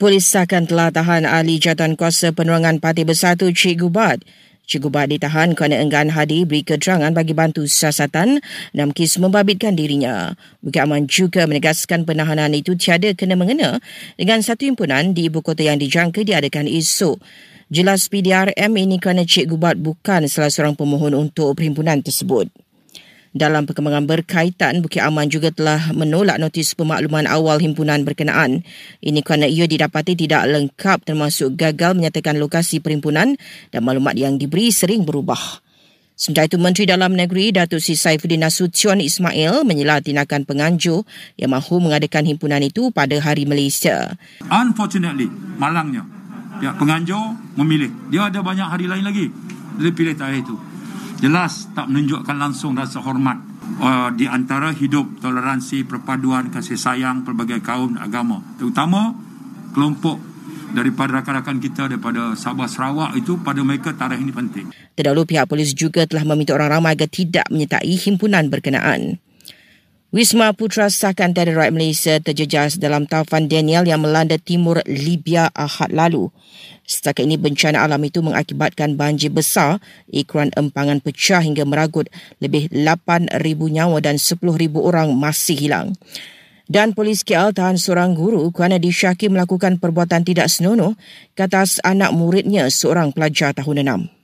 Polis sahkan telah tahan ahli jatuhan kuasa penerangan Parti Bersatu Cik Gubat. Cik Gubat ditahan kerana enggan hadir beri keterangan bagi bantu siasatan dalam kes membabitkan dirinya. Bukit Aman juga menegaskan penahanan itu tiada kena mengena dengan satu himpunan di ibu kota yang dijangka diadakan esok. Jelas PDRM ini kerana Cik Gubat bukan salah seorang pemohon untuk perhimpunan tersebut. Dalam perkembangan berkaitan, Bukit Aman juga telah menolak notis pemakluman awal himpunan berkenaan. Ini kerana ia didapati tidak lengkap termasuk gagal menyatakan lokasi perhimpunan dan maklumat yang diberi sering berubah. Sementara itu, Menteri Dalam Negeri Datuk Sri Saifuddin Nasution Ismail menyela tindakan penganjur yang mahu mengadakan himpunan itu pada Hari Malaysia. Unfortunately, malangnya, pihak penganjur memilih. Dia ada banyak hari lain lagi. Dia pilih tarikh itu jelas tak menunjukkan langsung rasa hormat uh, di antara hidup toleransi perpaduan kasih sayang pelbagai kaum agama terutama kelompok daripada rakan-rakan kita daripada Sabah Sarawak itu pada mereka tarikh ini penting. Terdahulu pihak polis juga telah meminta orang ramai agar tidak menyertai himpunan berkenaan. Wisma Putra Sakan Tadar Rakyat Malaysia terjejas dalam taufan Daniel yang melanda timur Libya Ahad lalu. Setakat ini bencana alam itu mengakibatkan banjir besar, ikuran empangan pecah hingga meragut lebih 8,000 nyawa dan 10,000 orang masih hilang. Dan polis KL tahan seorang guru kerana disyaki melakukan perbuatan tidak senonoh ke atas anak muridnya seorang pelajar tahun 6.